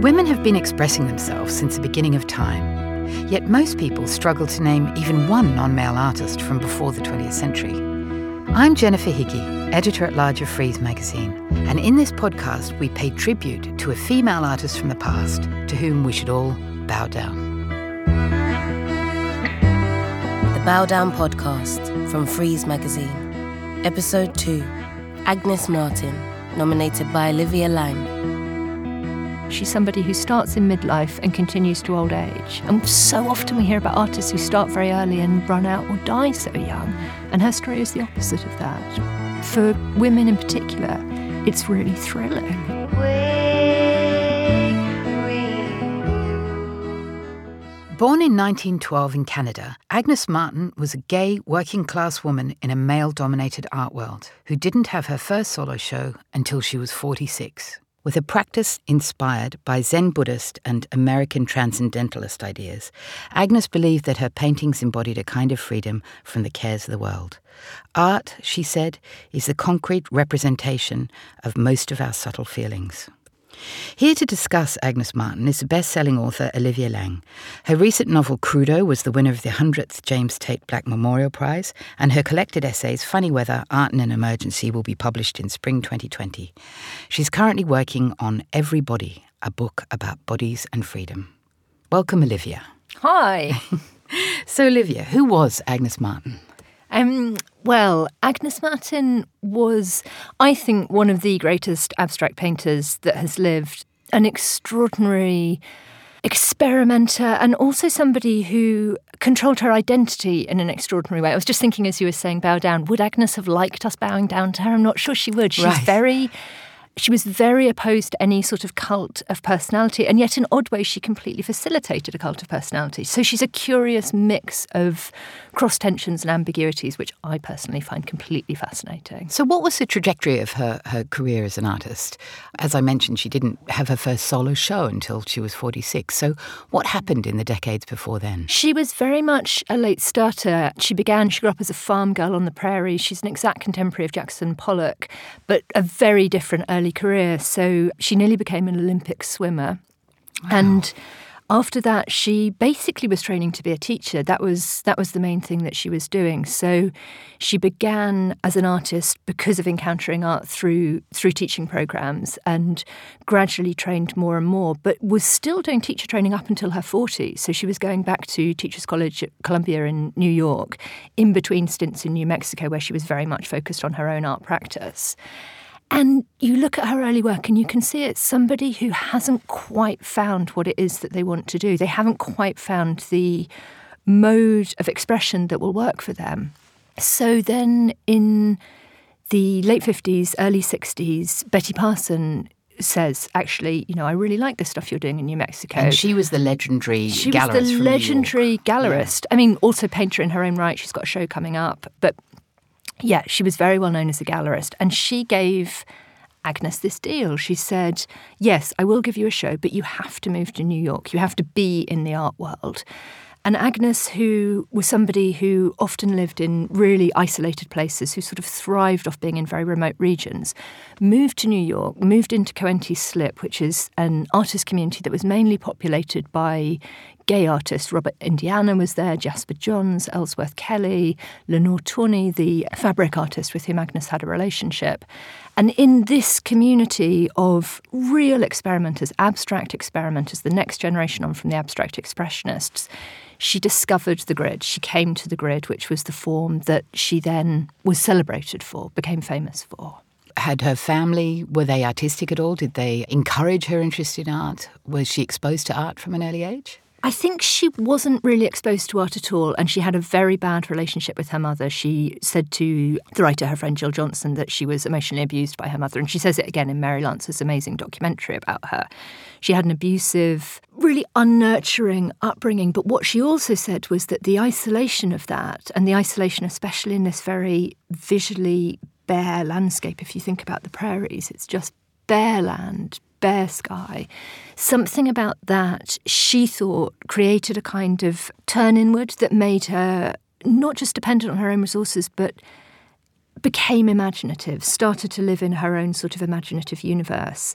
Women have been expressing themselves since the beginning of time, yet most people struggle to name even one non male artist from before the 20th century. I'm Jennifer Higgie, editor at large of Frieze magazine, and in this podcast we pay tribute to a female artist from the past to whom we should all bow down. The Bow Down Podcast from Frieze magazine, Episode 2 Agnes Martin, nominated by Olivia Laing. She's somebody who starts in midlife and continues to old age. And so often we hear about artists who start very early and run out or die so young. And her story is the opposite of that. For women in particular, it's really thrilling. Born in 1912 in Canada, Agnes Martin was a gay, working class woman in a male dominated art world who didn't have her first solo show until she was 46 with a practice inspired by Zen Buddhist and American transcendentalist ideas. Agnes believed that her paintings embodied a kind of freedom from the cares of the world. Art, she said, is the concrete representation of most of our subtle feelings. Here to discuss Agnes Martin is the best selling author Olivia Laing. Her recent novel Crudo was the winner of the 100th James Tait Black Memorial Prize, and her collected essays Funny Weather, Art in an Emergency will be published in spring 2020. She's currently working on Everybody, a book about bodies and freedom. Welcome, Olivia. Hi. so, Olivia, who was Agnes Martin? Um, well, Agnes Martin was, I think, one of the greatest abstract painters that has lived. An extraordinary experimenter and also somebody who controlled her identity in an extraordinary way. I was just thinking as you were saying bow down, would Agnes have liked us bowing down to her? I'm not sure she would. She's right. very she was very opposed to any sort of cult of personality, and yet, in odd ways, she completely facilitated a cult of personality. So she's a curious mix of cross tensions and ambiguities, which I personally find completely fascinating. So, what was the trajectory of her, her career as an artist? As I mentioned, she didn't have her first solo show until she was 46. So, what happened in the decades before then? She was very much a late starter. She began, she grew up as a farm girl on the prairie. She's an exact contemporary of Jackson Pollock, but a very different early early career. So she nearly became an Olympic swimmer. Wow. And after that she basically was training to be a teacher that was that was the main thing that she was doing so she began as an artist because of encountering art through through teaching programs and gradually trained more and more but was still doing teacher training up until her 40s so she was going back to teachers college at Columbia in New York in between stints in New Mexico where she was very much focused on her own art practice and you look at her early work and you can see it's somebody who hasn't quite found what it is that they want to do. They haven't quite found the mode of expression that will work for them. So then in the late 50s, early 60s, Betty Parson says, actually, you know, I really like the stuff you're doing in New Mexico. And she was the legendary she gallerist. was the legendary gallerist. Yeah. I mean, also painter in her own right. She's got a show coming up. But yeah, she was very well known as a gallerist, and she gave Agnes this deal. She said, Yes, I will give you a show, but you have to move to New York. You have to be in the art world. And Agnes, who was somebody who often lived in really isolated places, who sort of thrived off being in very remote regions, moved to New York, moved into Coenties Slip, which is an artist community that was mainly populated by gay artists. Robert Indiana was there, Jasper Johns, Ellsworth Kelly, Lenore Tawney, the fabric artist with whom Agnes had a relationship. And in this community of real experimenters, abstract experimenters, the next generation on from the abstract expressionists, she discovered the grid. She came to the grid, which was the form that she then was celebrated for, became famous for. Had her family were they artistic at all? Did they encourage her interest in art? Was she exposed to art from an early age I think she wasn't really exposed to art at all, and she had a very bad relationship with her mother. She said to the writer, her friend Jill Johnston, that she was emotionally abused by her mother, and she says it again in Mary Lance's amazing documentary about her. She had an abusive, really unnurturing upbringing, but what she also said was that the isolation of that, and the isolation, especially in this very visually bare landscape, if you think about the prairies, it's just bare land, bare sky. Something about that she thought created a kind of turn inward that made her not just dependent on her own resources, but became imaginative, started to live in her own sort of imaginative universe.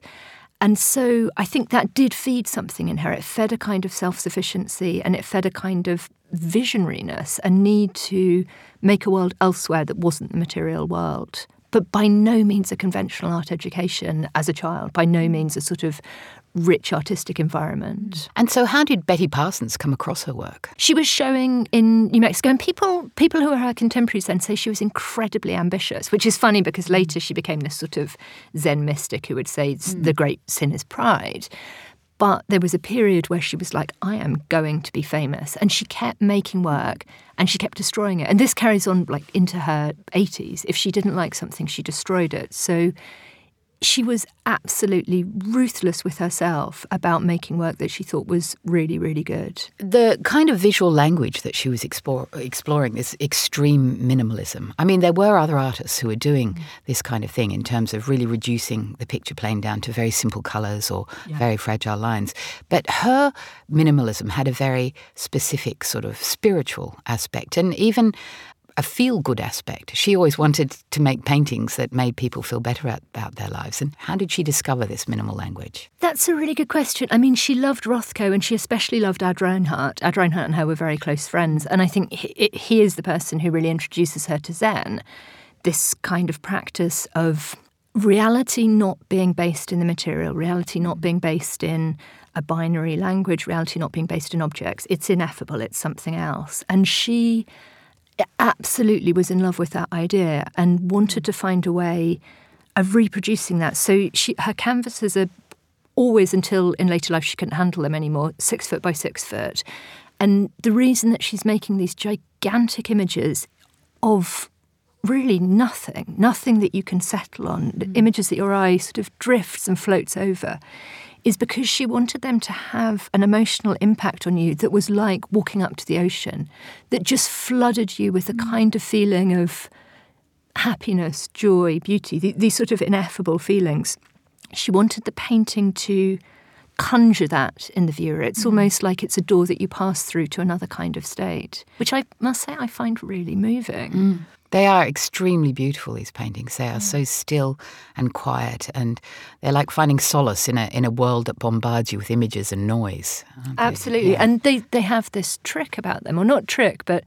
And so I think that did feed something in her. It fed a kind of self sufficiency and it fed a kind of visionariness, a need to make a world elsewhere that wasn't the material world. But by no means a conventional art education as a child, by no means a sort of rich artistic environment. And so, how did Betty Parsons come across her work? She was showing in New Mexico, and people people who are her contemporaries then say she was incredibly ambitious, which is funny because later she became this sort of Zen mystic who would say mm. the great sin is pride. But there was a period where she was like, I am going to be famous. And she kept making work and she kept destroying it. And this carries on like into her 80s. If she didn't like something, she destroyed it. So she was absolutely ruthless with herself about making work that she thought was really, really good. The kind of visual language that she was explore, exploring, this extreme minimalism. I mean, there were other artists who were doing mm. this kind of thing in terms of really reducing the picture plane down to very simple colours or yeah. very fragile lines. But her minimalism had a very specific sort of spiritual aspect. And even a feel good aspect. She always wanted to make paintings that made people feel better about their lives. And how did she discover this minimal language? That's a really good question. I mean, she loved Rothko and she especially loved Ad Reinhardt. Ad Reinhardt and her were very close friends. And I think he, he is the person who really introduces her to Zen, this kind of practice of reality not being based in the material, reality not being based in a binary language, reality not being based in objects. It's ineffable, it's something else. And she absolutely was in love with that idea and wanted to find a way of reproducing that. So she, her canvases are always, until in later life she couldn't handle them anymore, six foot by six foot. And the reason that she's making these gigantic images of really nothing, nothing that you can settle on, mm. images that your eye sort of drifts and floats over, is because she wanted them to have an emotional impact on you that was like walking up to the ocean, that just flooded you with a mm. kind of feeling of happiness, joy, beauty, these sort of ineffable feelings. She wanted the painting to conjure that in the viewer. It's mm. almost like it's a door that you pass through to another kind of state, which I must say I find really moving. Mm. They are extremely beautiful, these paintings. They are so still and quiet, and they're like finding solace in a, in a world that bombards you with images and noise. Absolutely. Yeah. And they, they have this trick about them, or not trick, but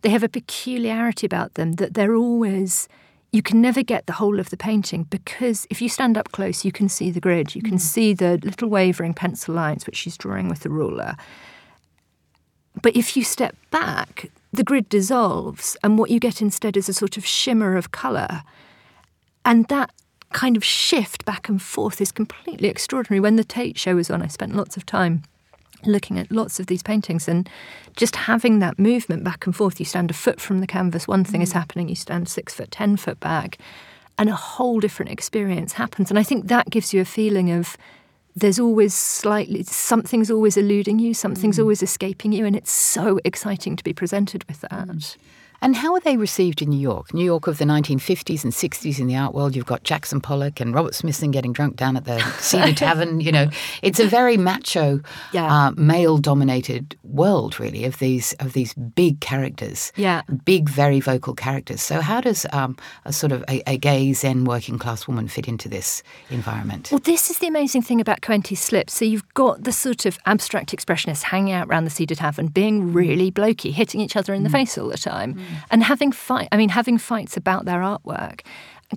they have a peculiarity about them that they're always you can never get the whole of the painting because if you stand up close, you can see the grid, you can mm. see the little wavering pencil lines which she's drawing with the ruler. But if you step back, the grid dissolves, and what you get instead is a sort of shimmer of colour. And that kind of shift back and forth is completely extraordinary. When the Tate show was on, I spent lots of time looking at lots of these paintings and just having that movement back and forth. You stand a foot from the canvas, one thing mm. is happening, you stand six foot, ten foot back, and a whole different experience happens. And I think that gives you a feeling of there's always slightly something's always eluding you, something's mm. always escaping you, and it's so exciting to be presented with that. Mm. And how are they received in New York? New York of the 1950s and 60s in the art world. You've got Jackson Pollock and Robert Smithson getting drunk down at the Cedar Tavern. You know, it's a very macho, yeah. uh, male-dominated world, really, of these of these big characters. Yeah, big, very vocal characters. So how does um, a sort of a, a gay Zen working class woman fit into this environment? Well, this is the amazing thing about Coenties Slip. So you've got the sort of abstract expressionists hanging out around the Cedar Tavern, being really blokey, hitting each other in the mm. face all the time. Mm and having fight. I mean, having fights about their artwork.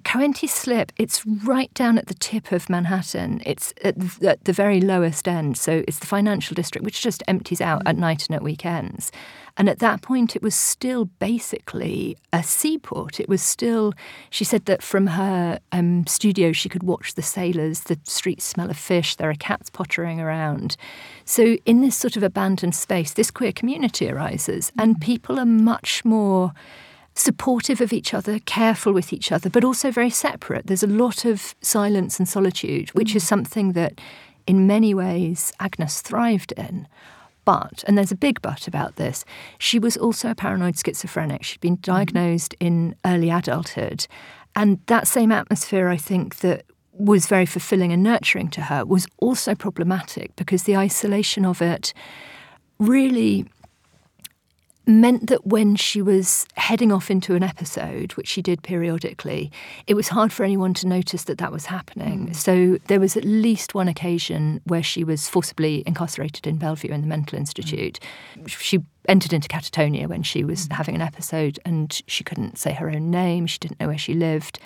Coenties Slip, it's right down at the tip of Manhattan. It's at the, at the, very lowest end. So it's the financial district, which just empties out at night and at weekends. And at that point, it was still basically a seaport. It was still, she said that from her um, studio, she could watch the sailors, the streets smell of fish, there are cats pottering around. So, in this sort of abandoned space, this queer community arises, and people are much more supportive of each other, careful with each other, but also very separate. There's a lot of silence and solitude, which is something that, in many ways, Agnes thrived in. But, and there's a big but about this, she was also a paranoid schizophrenic. She'd been mm-hmm. diagnosed in early adulthood. And that same atmosphere, I think, that was very fulfilling and nurturing to her was also problematic because the isolation of it really meant that when she was heading off into an episode, which she did periodically, it was hard for anyone to notice that that was happening. Mm. So there was at least one occasion where she was forcibly incarcerated in Bellevue in the mental institute. Mm. She entered into catatonia when she was mm. having an episode and she couldn't say her own name, she didn't know where she lived.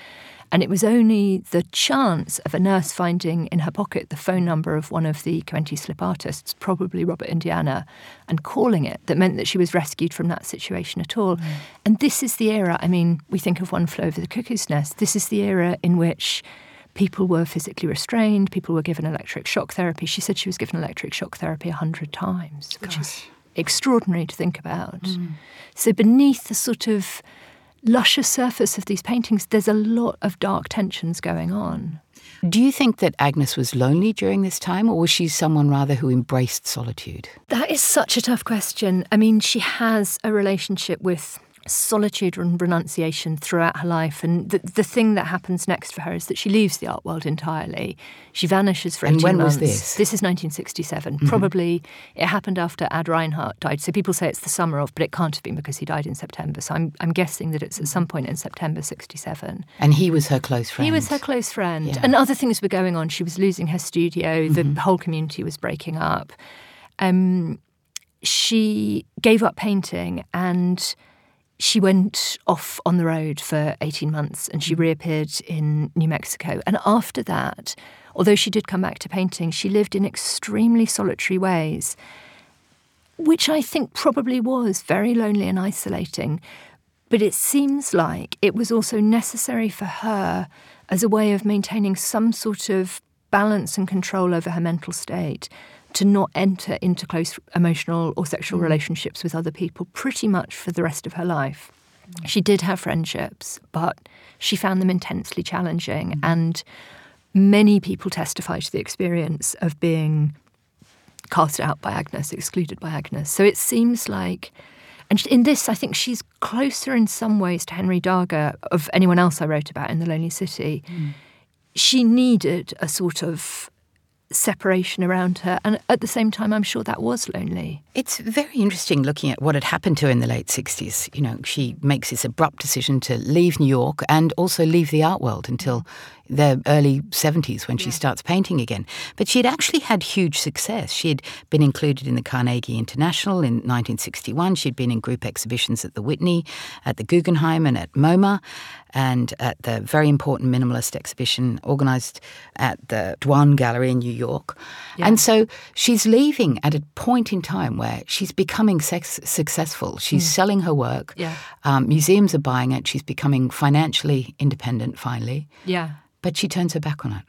And it was only the chance of a nurse finding in her pocket the phone number of one of the Coenties slip artists, probably Robert Indiana, and calling it that meant that she was rescued from that situation at all. Mm. And this is the era, I mean, we think of One Flew Over the Cuckoo's Nest. This is the era in which people were physically restrained, people were given electric shock therapy. She said she was given electric shock therapy a hundred times, which Gosh. is extraordinary to think about. Mm. So beneath the sort of luscious surface of these paintings, there's a lot of dark tensions going on. Do you think that Agnes was lonely during this time, or was she someone rather who embraced solitude? That is such a tough question. I mean, she has a relationship with solitude and renunciation throughout her life. And the, the thing that happens next for her is that she leaves the art world entirely. She vanishes for 18 and when months. was this? This is 1967. Mm-hmm. Probably it happened after Ad Reinhardt died. So people say it's the summer of, but it can't have been because he died in September. So I'm, I'm guessing that it's at some point in September 67. And he was her close friend. He was her close friend. Yeah. And other things were going on. She was losing her studio. The mm-hmm. whole community was breaking up. Um, she gave up painting and she went off on the road for 18 months and she mm. reappeared in New Mexico. And after that, although she did come back to painting, she lived in extremely solitary ways, which I think probably was very lonely and isolating. But it seems like it was also necessary for her as a way of maintaining some sort of balance and control over her mental state to not enter into close emotional or sexual mm. relationships with other people pretty much for the rest of her life. Mm. She did have friendships, but she found them intensely challenging. Mm. And many people testify to the experience of being cast out by Agnes, excluded by Agnes. So it seems like, and in this, I think she's closer in some ways to Henry Darger of anyone else I wrote about in The Lonely City. Mm. She needed a sort of separation around her. And at the same time, I'm sure that was lonely. It's very interesting looking at what had happened to her in the late 60s. You know, she makes this abrupt decision to leave New York and also leave the art world until the early 70s when she starts painting again. But she had actually had huge success. She had been included in the Carnegie International in 1961. She'd been in group exhibitions at the Whitney, at the Guggenheim, and at MoMA, and at the very important minimalist exhibition organized at the Dwan Gallery in New York. Yeah. And so she's leaving at a point in time where she's becoming sex- successful. She's mm. selling her work. Yeah. Um, museums are buying it. She's becoming financially independent finally. Yeah. But she turns her back on it.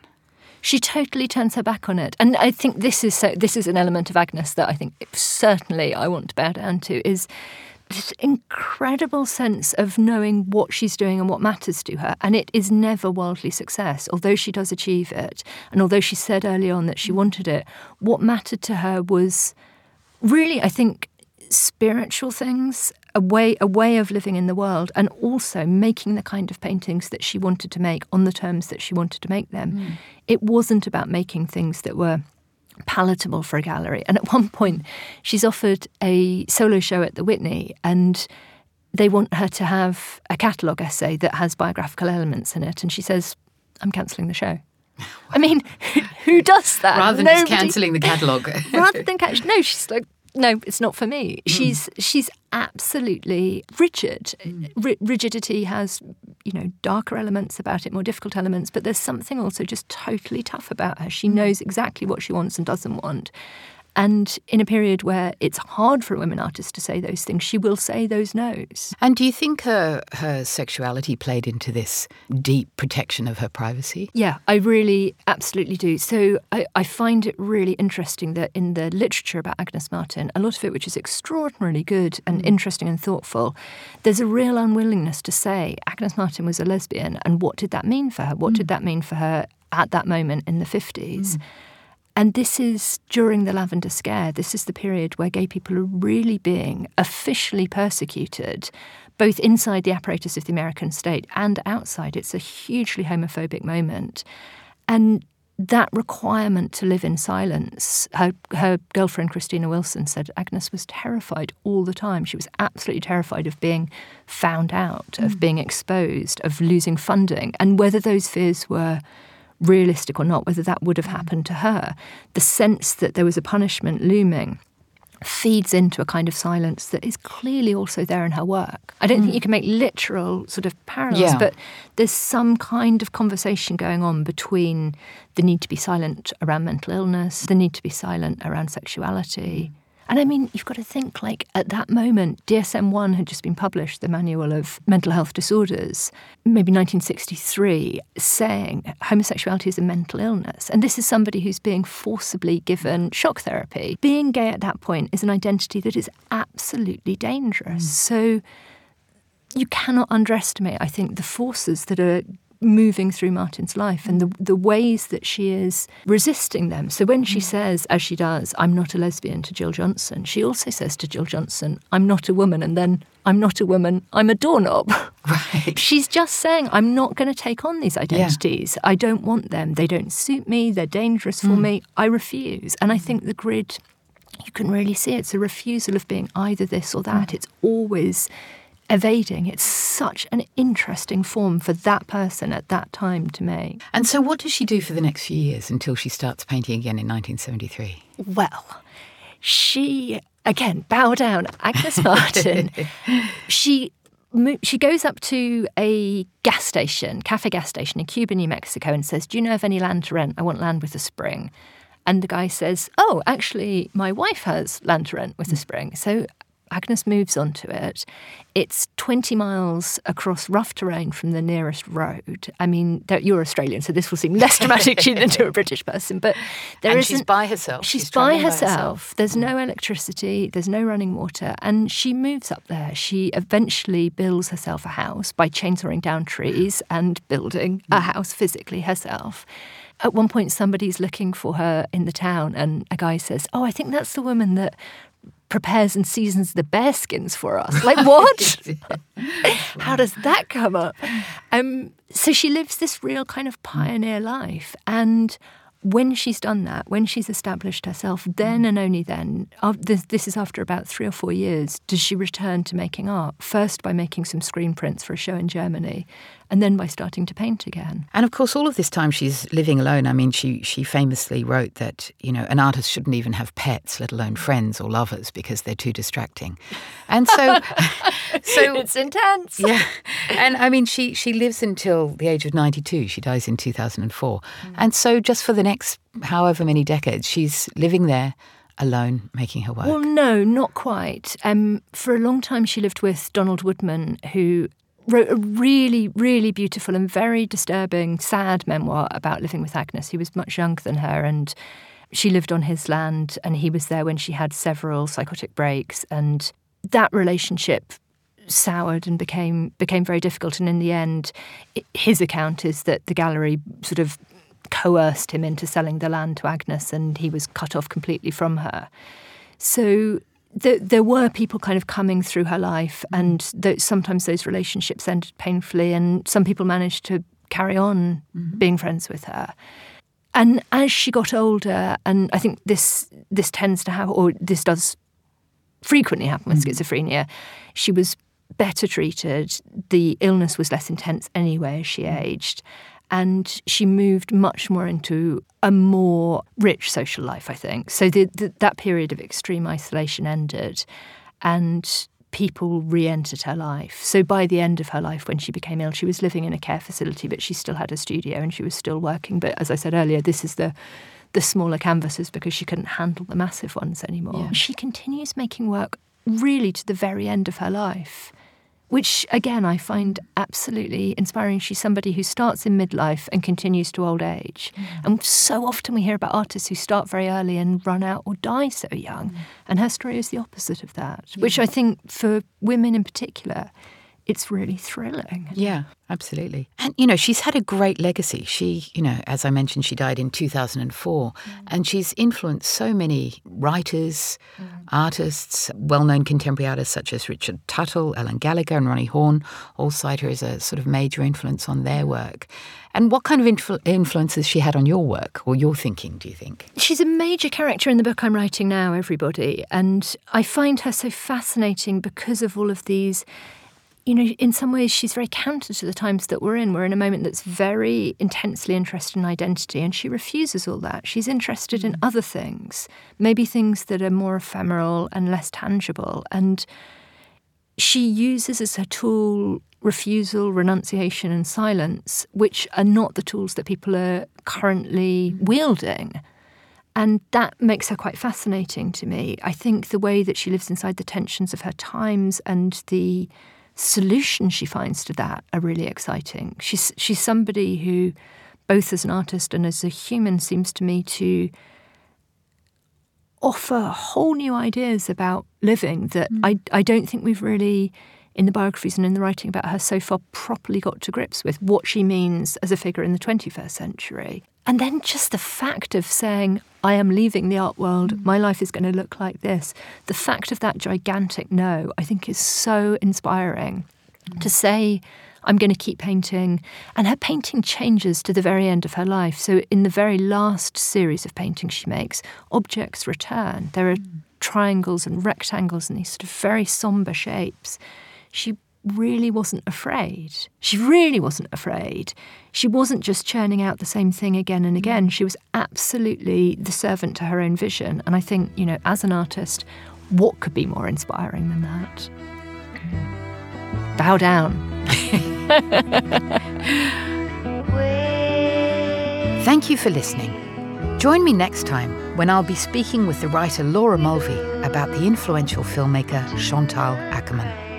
She totally turns her back on it, and I think this is so. This is an element of Agnes that I think certainly I want to bow down to is this incredible sense of knowing what she's doing and what matters to her. And it is never worldly success, although she does achieve it. And although she said early on that she wanted it, what mattered to her was really, I think, spiritual things a way a way of living in the world and also making the kind of paintings that she wanted to make on the terms that she wanted to make them. Mm. It wasn't about making things that were palatable for a gallery. And at one point she's offered a solo show at the Whitney and they want her to have a catalogue essay that has biographical elements in it and she says I'm cancelling the show. I mean, who does that? Rather than Nobody, just cancelling the catalogue. rather than catch, no, she's like, no, it's not for me. Mm. She's she's absolutely rigid. Mm. R- rigidity has, you know, darker elements about it, more difficult elements, but there's something also just totally tough about her. She mm. knows exactly what she wants and doesn't want. And in a period where it's hard for a women artist to say those things, she will say those no's. And do you think her, her sexuality played into this deep protection of her privacy? Yeah, I really absolutely do. So I, I find it really interesting that in the literature about Agnes Martin, a lot of it which is extraordinarily good and mm. interesting and thoughtful, there's a real unwillingness to say Agnes Martin was a lesbian and what did that mean for her? What mm. did that mean for her at that moment in the 50s? Mm. And this is during the Lavender Scare. This is the period where gay people are really being officially persecuted, both inside the apparatus of the American state and outside. It's a hugely homophobic moment. And that requirement to live in silence, her, her girlfriend Christina Wilson said Agnes was terrified all the time. She was absolutely terrified of being found out, mm. of being exposed, of losing funding, and whether those fears were realistic or not, whether that would have happened to her. The sense that there was a punishment looming feeds into a kind of silence that is clearly also there in her work. I don't mm. think you can make literal sort of parallels, yeah. but there's some kind of conversation going on between the need to be silent around mental illness, the need to be silent around sexuality, and I mean, you've got to think like at that moment, DSM 1 had just been published, the Manual of Mental Health Disorders, maybe 1963, saying homosexuality is a mental illness. And this is somebody who's being forcibly given shock therapy. Being gay at that point is an identity that is absolutely dangerous. Mm. So you cannot underestimate, I think, the forces that are moving through Martin's life and the, the ways that she is resisting them. So when she mm. says, as she does, I'm not a lesbian to Jill Johnston, she also says to Jill Johnston, I'm not a woman, and then I'm not a woman, I'm a doorknob. Right. She's just saying, I'm not going to take on these identities. Yeah. I don't want them. They don't suit me. They're dangerous for mm. me. I refuse. And I think the grid, you can really see it's a refusal of being either this or that. Mm. It's always evading. It's such an interesting form for that person at that time to make. And so, what does she do for the next few years until she starts painting again in 1973? Well, she, again, bow down, Agnes Martin. she she goes up to a gas station, cafe gas station in Cuba, New Mexico, and says, Do you know of any land to rent? I want land with a spring. And the guy says, Oh, actually, my wife has land to rent with a mm. spring. So Agnes moves onto it. It's 20 miles across rough terrain from the nearest road. I mean, you're Australian, so this will seem less dramatic to you than to a British person, but there and she's by herself. She's, she's by, herself. by, herself. There's no mm. electricity, there's no running water, and she moves up there. She eventually builds herself a house by chainsawing down trees and building a mm. house physically herself at one point somebody's looking for her in the town and a guy says oh i think that's the woman that prepares and seasons the bear skins for us. Like what? How does that come up? Um, so she lives this real kind of pioneer life, and when she's done that, when she's established herself, then and only then, this, this, is after about three or four years, does she return to making art. First by making some screen prints for a show in Germany, and then by starting to paint again. And of course, all of this time she's living alone. I mean, she she famously wrote that you know an artist shouldn't even have pets, let alone friends or lovers, because they're too distracting. And so, so it's intense. Yeah, and I mean, she she lives until the age of ninety two. She dies in two thousand and four, mm. and so just for the next however many decades, she's living there alone making her work? Well, no, not quite. Um, for a long time, she lived with Donald Woodman, who wrote a really, really beautiful and very disturbing, sad memoir about living with Agnes. He was much younger than her, and she lived on his land, and he was there when she had several psychotic breaks, and that relationship soured and became became very difficult. And in the end, his account is that the gallery sort of coerced him into selling the land to Agnes, and he was cut off completely from her. So there, there were people kind of coming through her life, and sometimes those relationships ended painfully, and some people managed to carry on mm-hmm. being friends with her. And as she got older, and I think this this tends to happen, or this does frequently happen with mm-hmm. schizophrenia, she was better treated. The illness was less intense anyway as she mm-hmm. aged and she moved much more into a more rich social life, I think. So the, the, that period of extreme isolation ended, and people re entered her life. So by the end of her life, when she became ill, she was living in a care facility, but she still had a studio and she was still working. But as I said earlier, this is the the smaller canvases because she couldn't handle the massive ones anymore. Yeah. She continues making work really to the very end of her life which again I find absolutely inspiring. She's somebody who starts in midlife and continues to old age. Mm. And so often we hear about artists who start very early and run out or die so young. Mm. And her story is the opposite of that, yeah. which I think for women in particular it's really thrilling. Yeah, absolutely. And, you know, she's had a great legacy. She, you know, as I mentioned, she died in 2004, mm. and she's influenced so many writers, mm. artists, well known contemporary artists such as Richard Tuttle, Ellen Gallagher, and Roni Horn all cite her as a sort of major influence on their work. And what kind of influ- influences she had on your work or your thinking, do you think? She's a major character in the book I'm writing now, everybody. And I find her so fascinating because of all of these you know, in some ways, she's very counter to the times that we're in. We're in a moment that's very intensely interested in identity, and she refuses all that. She's interested in mm. other things, maybe things that are more ephemeral and less tangible. And she uses as her tool refusal, renunciation, and silence, which are not the tools that people are currently mm. wielding. And that makes her quite fascinating to me. I think the way that she lives inside the tensions of her times and the solutions she finds to that are really exciting. She's she's somebody who, both as an artist and as a human, seems to me to offer whole new ideas about living that mm. I I don't think we've really in the biographies and in the writing about her so far properly got to grips with what she means as a figure in the 21st century. And then just the fact of saying, I am leaving the art world, mm. my life is going to look like this. The fact of that gigantic no, I think, is so inspiring. Mm. To say, I'm going to keep painting. And her painting changes to the very end of her life. So, in the very last series of paintings she makes, objects return. There are mm. triangles and rectangles and these sort of very somber shapes. She really wasn't afraid. She really wasn't afraid. She wasn't just churning out the same thing again and mm. again. She was absolutely the servant to her own vision. And I think, you know, as an artist, what could be more inspiring than that? Bow down. Thank you for listening. Join me next time when I'll be speaking with the writer Laura Mulvey about the influential filmmaker Chantal Akerman.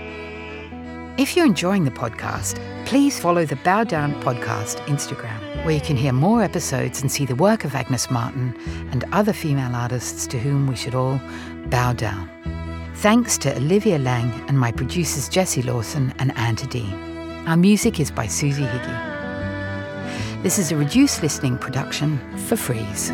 If you're enjoying the podcast, please follow the Bow Down Podcast Instagram, where you can hear more episodes and see the work of Agnes Martin and other female artists to whom we should all bow down. Thanks to Olivia Laing and my producers Jesse Lawson and Anne Dean. Our music is by Susie Higgie. This is a reduced listening production for Frieze.